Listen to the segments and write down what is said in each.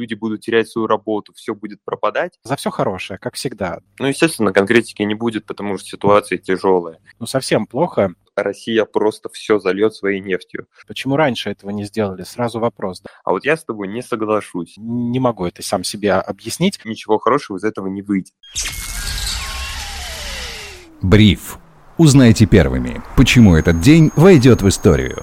люди будут терять свою работу, все будет пропадать. За все хорошее, как всегда. Ну, естественно, конкретики не будет, потому что ситуация тяжелая. Ну, совсем плохо. Россия просто все зальет своей нефтью. Почему раньше этого не сделали? Сразу вопрос. А вот я с тобой не соглашусь. Не могу это сам себе объяснить. Ничего хорошего из этого не выйдет. Бриф. Узнайте первыми, почему этот день войдет в историю.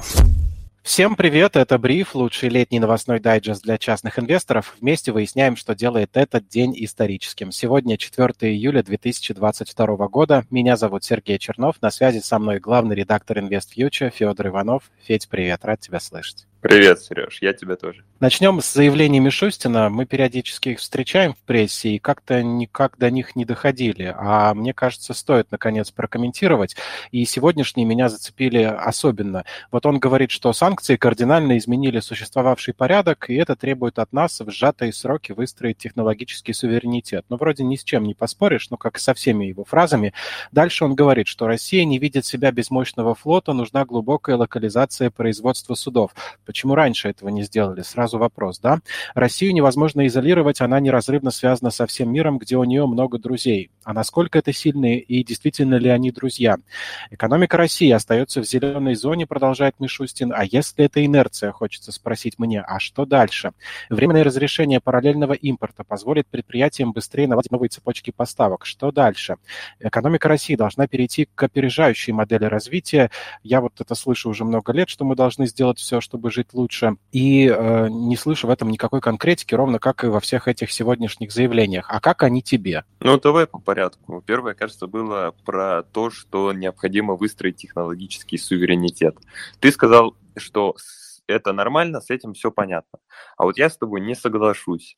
Всем привет, это Бриф, лучший летний новостной дайджест для частных инвесторов. Вместе выясняем, что делает этот день историческим. Сегодня 4 июля 2022 года. Меня зовут Сергей Чернов. На связи со мной главный редактор InvestFuture Федор Иванов. Федь, привет, рад тебя слышать. Привет, Сереж, я тебя тоже. Начнем с заявлений Мишустина. Мы периодически их встречаем в прессе и как-то никак до них не доходили. А мне кажется, стоит, наконец, прокомментировать. И сегодняшние меня зацепили особенно. Вот он говорит, что санкции кардинально изменили существовавший порядок, и это требует от нас в сжатые сроки выстроить технологический суверенитет. Ну, вроде ни с чем не поспоришь, но как и со всеми его фразами. Дальше он говорит, что Россия не видит себя без мощного флота, нужна глубокая локализация производства судов. Почему раньше этого не сделали? Сразу вопрос, да? Россию невозможно изолировать, она неразрывно связана со всем миром, где у нее много друзей. А насколько это сильные и действительно ли они друзья? Экономика России остается в зеленой зоне, продолжает Мишустин. А если это инерция, хочется спросить мне, а что дальше? Временное разрешение параллельного импорта позволит предприятиям быстрее наладить новые цепочки поставок. Что дальше? Экономика России должна перейти к опережающей модели развития. Я вот это слышу уже много лет, что мы должны сделать все, чтобы жить лучше. И э, не слышу в этом никакой конкретики, ровно как и во всех этих сегодняшних заявлениях. А как они тебе? Ну, давай по порядку. Первое, кажется, было про то, что необходимо выстроить технологический суверенитет. Ты сказал, что это нормально, с этим все понятно. А вот я с тобой не соглашусь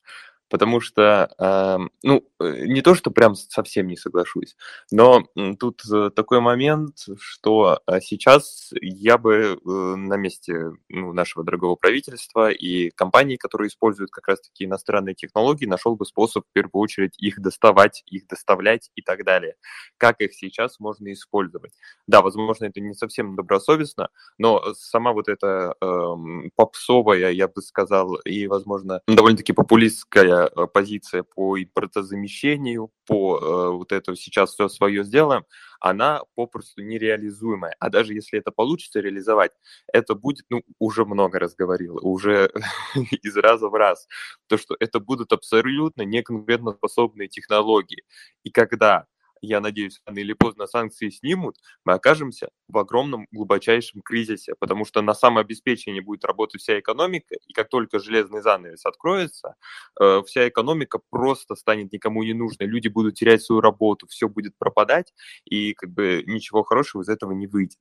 потому что, эм, ну, э, не то, что прям совсем не соглашусь, но тут э, такой момент, что э, сейчас я бы на месте ну, нашего дорогого правительства и компаний, которые используют как раз-таки иностранные технологии, нашел бы способ в первую очередь их доставать, их доставлять и так далее. Как их сейчас можно использовать? Да, возможно, это не совсем добросовестно, но сама вот эта э, попсовая, я бы сказал, и, возможно, довольно-таки популистская Э, позиция по импортозамещению, по э, вот это сейчас все свое сделаем, она попросту нереализуемая. А даже если это получится реализовать, это будет, ну, уже много раз говорил, уже из раза в раз, то, что это будут абсолютно неконкурентоспособные технологии. И когда я надеюсь, рано или поздно санкции снимут, мы окажемся в огромном глубочайшем кризисе, потому что на самообеспечении будет работать вся экономика, и как только железный занавес откроется, э, вся экономика просто станет никому не нужной, люди будут терять свою работу, все будет пропадать, и как бы ничего хорошего из этого не выйдет.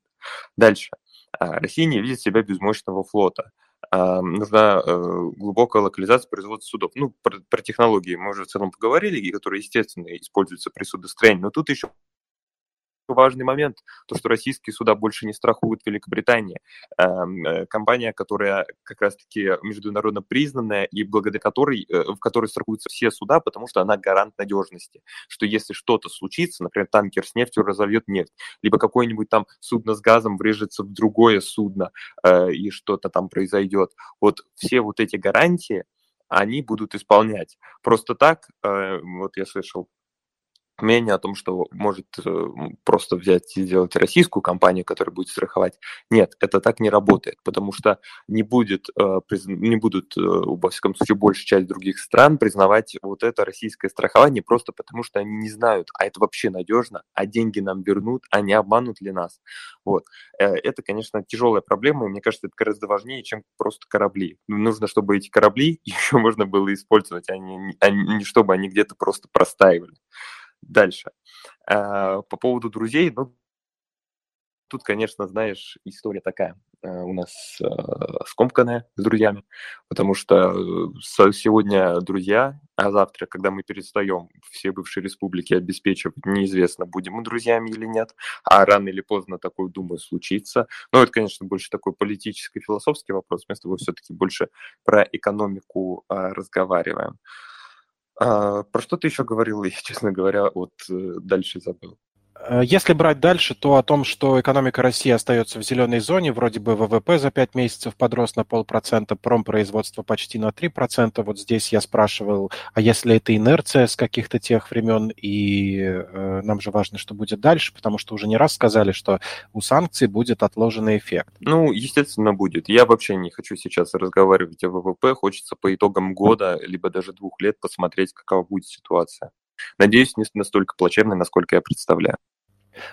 Дальше. А, Россия не видит себя без мощного флота нужна э, глубокая локализация производства судов. Ну, про, про технологии мы уже в целом поговорили, которые, естественно, используются при судостроении, но тут еще важный момент, то, что российские суда больше не страхуют Великобритания. Эм, э, компания, которая как раз-таки международно признанная и благодаря которой, э, в которой страхуются все суда, потому что она гарант надежности, что если что-то случится, например, танкер с нефтью разовьет нефть, либо какое-нибудь там судно с газом врежется в другое судно, э, и что-то там произойдет. Вот все вот эти гарантии, они будут исполнять. Просто так, вот я слышал мнение о том, что может э, просто взять и сделать российскую компанию, которая будет страховать. Нет, это так не работает, потому что не, будет, э, не будут, э, во всяком случае, большая часть других стран признавать вот это российское страхование просто потому, что они не знают, а это вообще надежно, а деньги нам вернут, а не обманут ли нас. Вот. Это, конечно, тяжелая проблема, и мне кажется, это гораздо важнее, чем просто корабли. Нужно, чтобы эти корабли еще можно было использовать, а не, а не чтобы они где-то просто простаивали. Дальше. Э, по поводу друзей, ну, тут, конечно, знаешь, история такая э, у нас э, скомканная с друзьями, потому что сегодня друзья, а завтра, когда мы перестаем все бывшие республики обеспечивать, неизвестно, будем мы друзьями или нет, а рано или поздно такое, думаю, случится. Но это, конечно, больше такой политический, философский вопрос, мы с все-таки больше про экономику разговариваем. А, про что ты еще говорил, я, честно говоря, вот э, дальше забыл. Э, если брать дальше, то о том, что экономика России остается в зеленой зоне, вроде бы ВВП за 5 месяцев подрос на полпроцента, промпроизводство почти на 3%. Вот здесь я спрашивал, а если это инерция с каких-то тех времен, и э, нам же важно, что будет дальше, потому что уже не раз сказали, что у санкций будет отложенный эффект. Ну, естественно, будет. Я вообще не хочу сейчас разговаривать о ВВП, хочется по итогам года, либо даже двух лет посмотреть, какова будет ситуация. Надеюсь, не настолько плачевной, насколько я представляю.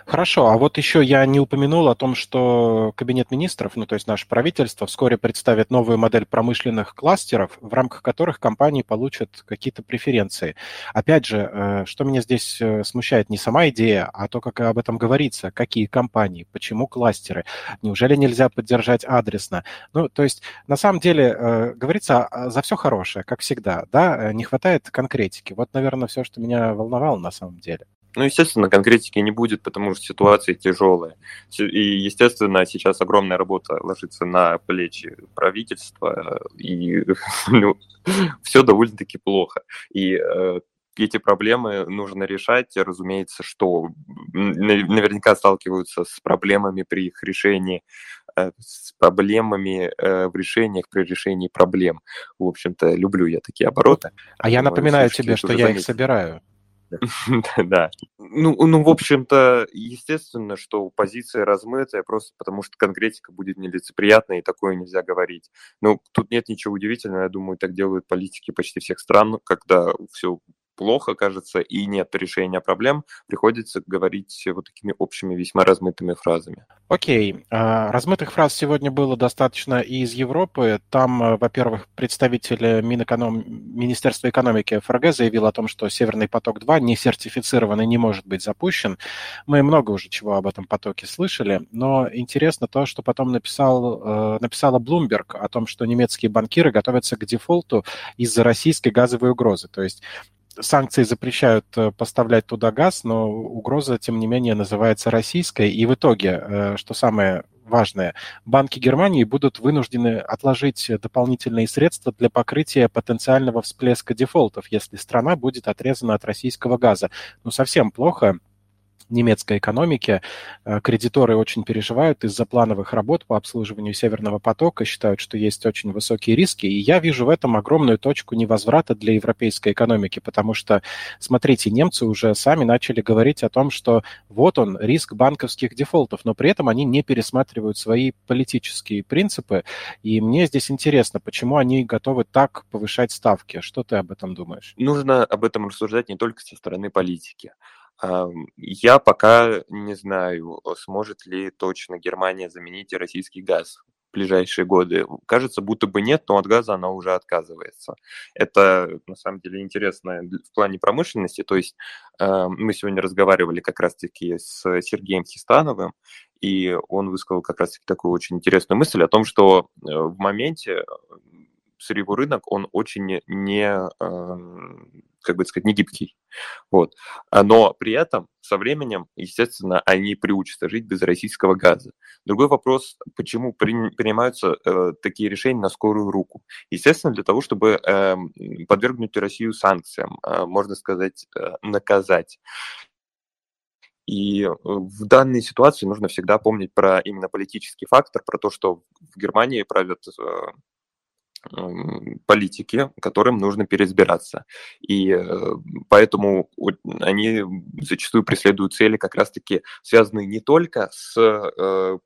Хорошо, а вот еще я не упомянул о том, что Кабинет министров, ну то есть наше правительство, вскоре представит новую модель промышленных кластеров, в рамках которых компании получат какие-то преференции. Опять же, э, что меня здесь э, смущает, не сама идея, а то, как об этом говорится, какие компании, почему кластеры, неужели нельзя поддержать адресно. Ну, то есть на самом деле э, говорится за все хорошее, как всегда, да, не хватает конкретики. Вот, наверное, все, что меня волновало на самом деле. Ну, естественно, конкретики не будет, потому что ситуация тяжелая. И, естественно, сейчас огромная работа ложится на плечи правительства, и ну, все довольно-таки плохо. И э, эти проблемы нужно решать. Разумеется, что наверняка сталкиваются с проблемами при их решении, э, с проблемами э, в решениях при решении проблем. В общем-то, люблю я такие обороты. А я напоминаю тебе, что я их собираю. Да. Ну, ну, в общем-то, естественно, что позиция размытая, просто потому что конкретика будет нелицеприятной, и такое нельзя говорить. Но тут нет ничего удивительного, я думаю, так делают политики почти всех стран, когда все плохо, кажется, и нет решения проблем, приходится говорить вот такими общими, весьма размытыми фразами. Окей. А, размытых фраз сегодня было достаточно и из Европы. Там, э, во-первых, представитель Минэконом... Министерства экономики ФРГ заявил о том, что Северный поток-2 не сертифицирован и не может быть запущен. Мы много уже чего об этом потоке слышали, но интересно то, что потом написал, э, написала Bloomberg о том, что немецкие банкиры готовятся к дефолту из-за российской газовой угрозы. То есть санкции запрещают э, поставлять туда газ, но угроза, тем не менее, называется российской. И в итоге, э, что самое важное, банки Германии будут вынуждены отложить дополнительные средства для покрытия потенциального всплеска дефолтов, если страна будет отрезана от российского газа. Ну, совсем плохо немецкой экономике. Э, кредиторы очень переживают из-за плановых работ по обслуживанию Северного потока, считают, что есть очень высокие риски. И я вижу в этом огромную точку невозврата для европейской экономики, потому что, смотрите, немцы уже сами начали говорить о том, что вот он, риск банковских дефолтов, но при этом они не пересматривают свои политические принципы. И мне здесь интересно, почему они готовы так повышать ставки. Что ты об этом думаешь? Нужно об этом рассуждать не только со стороны политики. Я пока не знаю, сможет ли точно Германия заменить российский газ в ближайшие годы. Кажется, будто бы нет, но от газа она уже отказывается. Это, на самом деле, интересно в плане промышленности. То есть мы сегодня разговаривали как раз-таки с Сергеем Хистановым, и он высказал как раз-таки такую очень интересную мысль о том, что э, в моменте сырьевой рынок, он очень не, как бы сказать, не гибкий. Вот. А, но при этом со временем, естественно, они приучатся жить без российского газа. Другой вопрос, почему при, принимаются э, такие решения на скорую руку? Естественно, для того, чтобы э, подвергнуть Россию санкциям, э, можно сказать, э, наказать. И э, в данной ситуации нужно всегда помнить про именно политический фактор, про то, что в Германии правят э, политики, которым нужно переизбираться. И э, поэтому они зачастую преследуют цели как раз-таки связанные не только с э,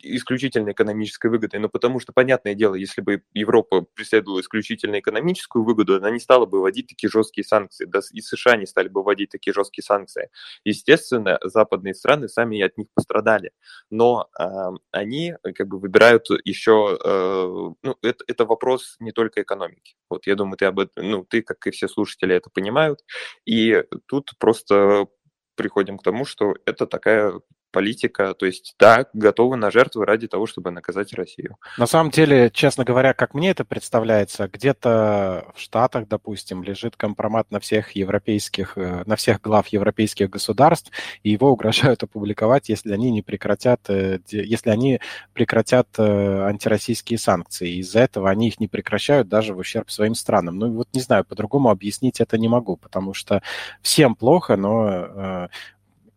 исключительно экономической выгодой, но потому что, понятное дело, если бы Европа преследовала исключительно экономическую выгоду, она не стала бы вводить такие жесткие санкции, да и США не стали бы вводить такие жесткие санкции. Естественно, западные страны сами от них пострадали, но э, они как бы выбирают еще, э, ну, это, это вопрос не только экономики. Вот, я думаю, ты об этом, ну, ты, как и все слушатели, это понимают, и тут просто приходим к тому, что это такая политика, то есть, да, готовы на жертвы ради того, чтобы наказать Россию. На самом деле, честно говоря, как мне это представляется, где-то в Штатах, допустим, лежит компромат на всех европейских, э, на всех глав европейских государств, и его угрожают опубликовать, если они не прекратят, э, если они прекратят э, антироссийские санкции. Из-за этого они их не прекращают даже в ущерб своим странам. Ну вот не знаю, по-другому объяснить это не могу, потому что всем плохо, но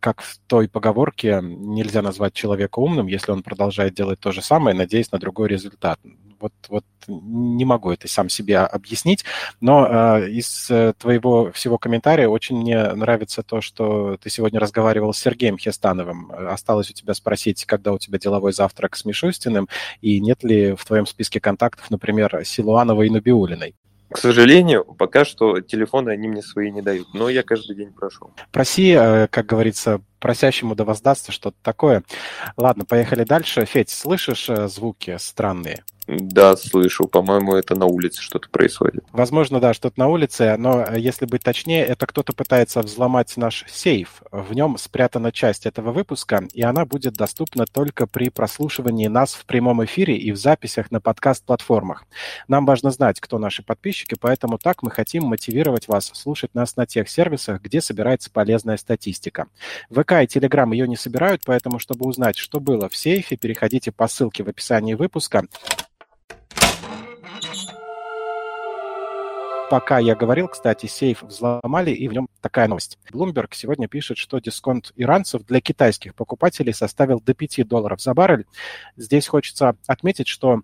как в той поговорке, нельзя назвать человека умным, если он продолжает делать то же самое, надеясь на другой результат. Вот, вот не могу это сам себе объяснить, но э, из твоего всего комментария очень мне нравится то, что ты сегодня разговаривал с Сергеем Хестановым. Осталось у тебя спросить, когда у тебя деловой завтрак с Мишустиным, и нет ли в твоем списке контактов, например, Силуановой и Набиулиной? К сожалению, пока что телефоны они мне свои не дают, но я каждый день прошу. Проси, э, как говорится, просящему да воздастся, что-то такое. Ладно, поехали дальше. Федь, слышишь э, звуки странные? Да, слышу. По-моему, это на улице что-то происходит. Возможно, да, что-то на улице, но э, если быть точнее, это кто-то пытается взломать наш сейф. В нем спрятана часть этого выпуска, и она будет доступна только при прослушивании нас в прямом эфире и в записях на подкаст-платформах. Нам важно знать, кто наши подписчики, поэтому так мы хотим мотивировать вас слушать нас на тех сервисах, где собирается полезная статистика. ВК и Телеграм ее не собирают, поэтому, чтобы узнать, что было в сейфе, переходите по ссылке в описании выпуска. Пока я говорил, кстати, сейф взломали, и в нем такая новость. Bloomberg сегодня пишет, что дисконт иранцев для китайских покупателей составил до 5 долларов за баррель. Здесь хочется отметить, что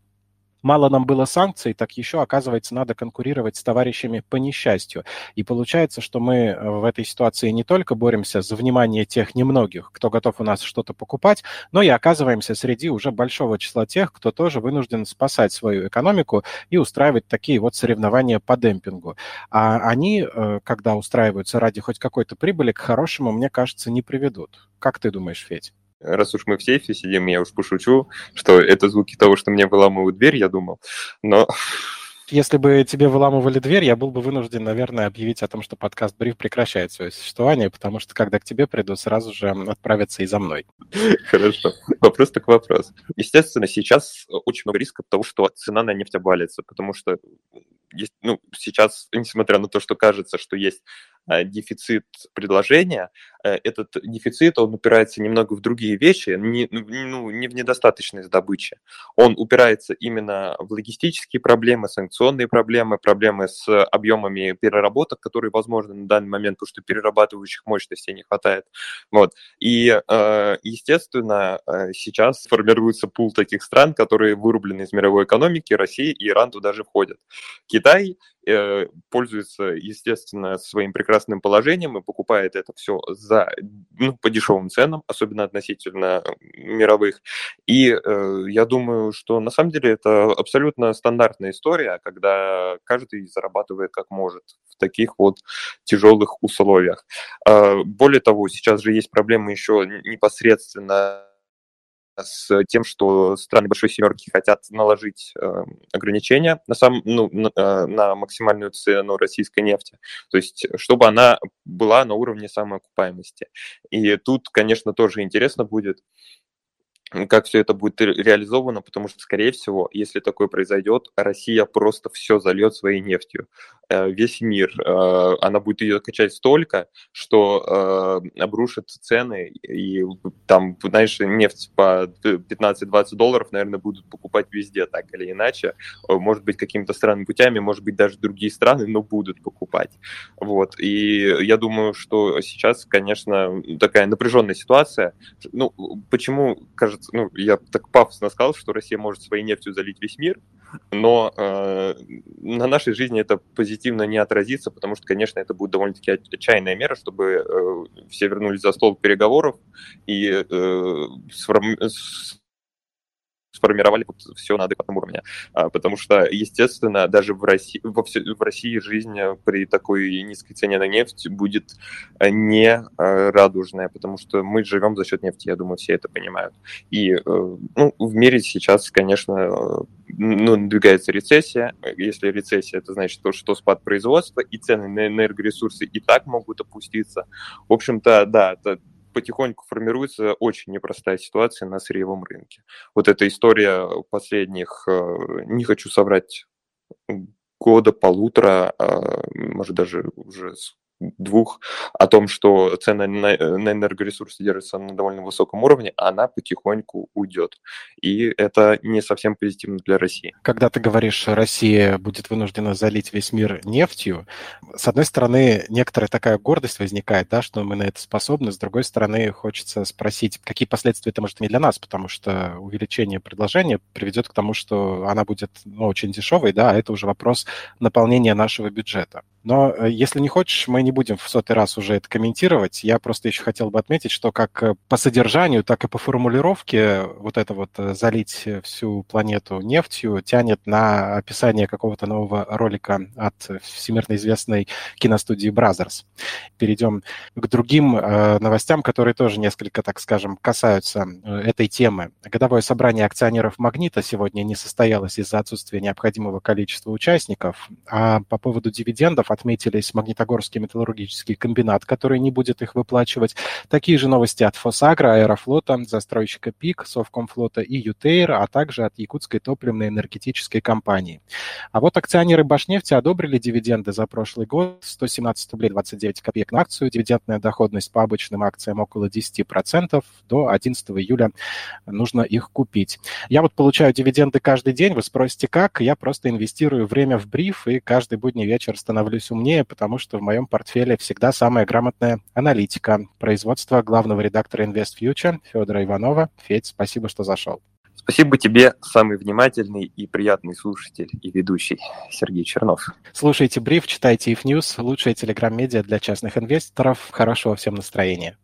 мало нам было санкций, так еще, оказывается, надо конкурировать с товарищами по несчастью. И получается, что мы э, в этой ситуации не только боремся за внимание тех немногих, кто готов у нас что-то покупать, но и оказываемся среди уже большого числа тех, кто тоже вынужден спасать свою экономику и устраивать такие вот соревнования по демпингу. А они, э, когда устраиваются ради хоть какой-то прибыли, к хорошему, мне кажется, не приведут. Как ты думаешь, Федь? Раз уж мы в сейфе сидим, я уж пошучу, что это звуки того, что мне выламывают дверь, я думал, но... Если бы тебе выламывали дверь, я был бы вынужден, наверное, объявить о том, что подкаст Бриф прекращает свое существование, потому что когда к тебе придут, сразу же отправятся и за мной. Хорошо. Вопрос так вопрос. Естественно, сейчас очень много рисков того, что цена на нефть обвалится, потому что есть, ну, сейчас, несмотря на то, что кажется, что есть э, дефицит предложения, этот дефицит, он упирается немного в другие вещи, не, ну, не в недостаточность добычи. Он упирается именно в логистические проблемы, санкционные проблемы, проблемы с объемами переработок, которые возможны на данный момент, потому что перерабатывающих мощностей не хватает. Вот. И, э, естественно, сейчас формируется пул таких стран, которые вырублены из мировой экономики, Россия и Иран туда же входят. Китай э, пользуется, естественно, своим прекрасным положением и покупает это все ну, по дешевым ценам, особенно относительно мировых. И э, я думаю, что на самом деле это абсолютно стандартная история, когда каждый зарабатывает как может в таких вот тяжелых условиях. Э, более того, сейчас же есть проблемы еще непосредственно с тем, что страны Большой Семерки хотят наложить э, ограничения на, сам, ну, на, э, на максимальную цену российской нефти, то есть чтобы она была на уровне самоокупаемости. И тут, конечно, тоже интересно будет, как все это будет реализовано, потому что, скорее всего, если такое произойдет, Россия просто все зальет своей нефтью. Э, весь мир. Э, она будет ее качать столько, что э, обрушит цены, и там, знаешь, нефть по 15-20 долларов, наверное, будут покупать везде, так или иначе. Может быть, какими-то странными путями, может быть, даже другие страны, но будут покупать. Вот. И я думаю, что сейчас, конечно, такая напряженная ситуация. Ну, почему, кажется, ну, я так пафосно сказал, что Россия может своей нефтью залить весь мир, но э, на нашей жизни это позитивно не отразится, потому что, конечно, это будет довольно-таки отчаянная мера, чтобы э, все вернулись за стол переговоров и э, сформ сформировали все на адекватном уровне. А, потому что, естественно, даже в России, во все, в России жизнь при такой низкой цене на нефть будет э, не э, радужная, потому что мы живем за счет нефти, я думаю, все это понимают. И э, ну, в мире сейчас, конечно, ну, надвигается рецессия. Если рецессия, это значит то, что спад производства и цены на энергоресурсы и так могут опуститься. В общем-то, да, это потихоньку формируется очень непростая ситуация на сырьевом рынке. Вот эта история последних, э, не хочу соврать, года, полутора, а, может даже уже двух о том, что цены на, на энергоресурсы держатся на довольно высоком уровне, она потихоньку уйдет. И это не совсем позитивно для России. Когда ты говоришь, Россия будет вынуждена залить весь мир нефтью, с одной стороны, некоторая такая гордость возникает, да, что мы на это способны, с другой стороны, хочется спросить, какие последствия это может иметь для нас, потому что увеличение предложения приведет к тому, что она будет ну, очень дешевой, да, а это уже вопрос наполнения нашего бюджета. Но э, если не хочешь, мы не будем в сотый раз уже это комментировать. Я просто еще хотел бы отметить, что как э, по содержанию, так и по формулировке вот это вот э, залить всю планету нефтью тянет на описание какого-то нового ролика от всемирно известной киностудии Brothers. Перейдем к другим новостям, которые тоже несколько, так скажем, касаются этой темы. Годовое собрание акционеров «Магнита» сегодня не состоялось из-за отсутствия необходимого количества участников. А по поводу дивидендов отметились Магнитогорский металлургический комбинат, который не будет их выплачивать. Такие же новости от Фосагра, Аэрофлота, застройщика ПИК, Совкомфлота и Ютейр, а также от Якутской топливной энергетической компании. А вот акционеры Башнефти одобрили дивиденды за прошлый год 117 рублей 29 копеек на акцию. Дивидендная доходность по обычным акциям около 10%. До 11 июля нужно их купить. Я вот получаю дивиденды каждый день. Вы спросите, как? Я просто инвестирую время в бриф и каждый будний вечер становлюсь становлюсь умнее, потому что в моем портфеле всегда самая грамотная аналитика. Производство главного редактора InvestFuture Федора Иванова. Федь, спасибо, что зашел. Спасибо тебе, самый внимательный и приятный слушатель и ведущий Сергей Чернов. Слушайте бриф, читайте if News, лучшая телеграм-медиа для частных инвесторов. Хорошего всем настроения.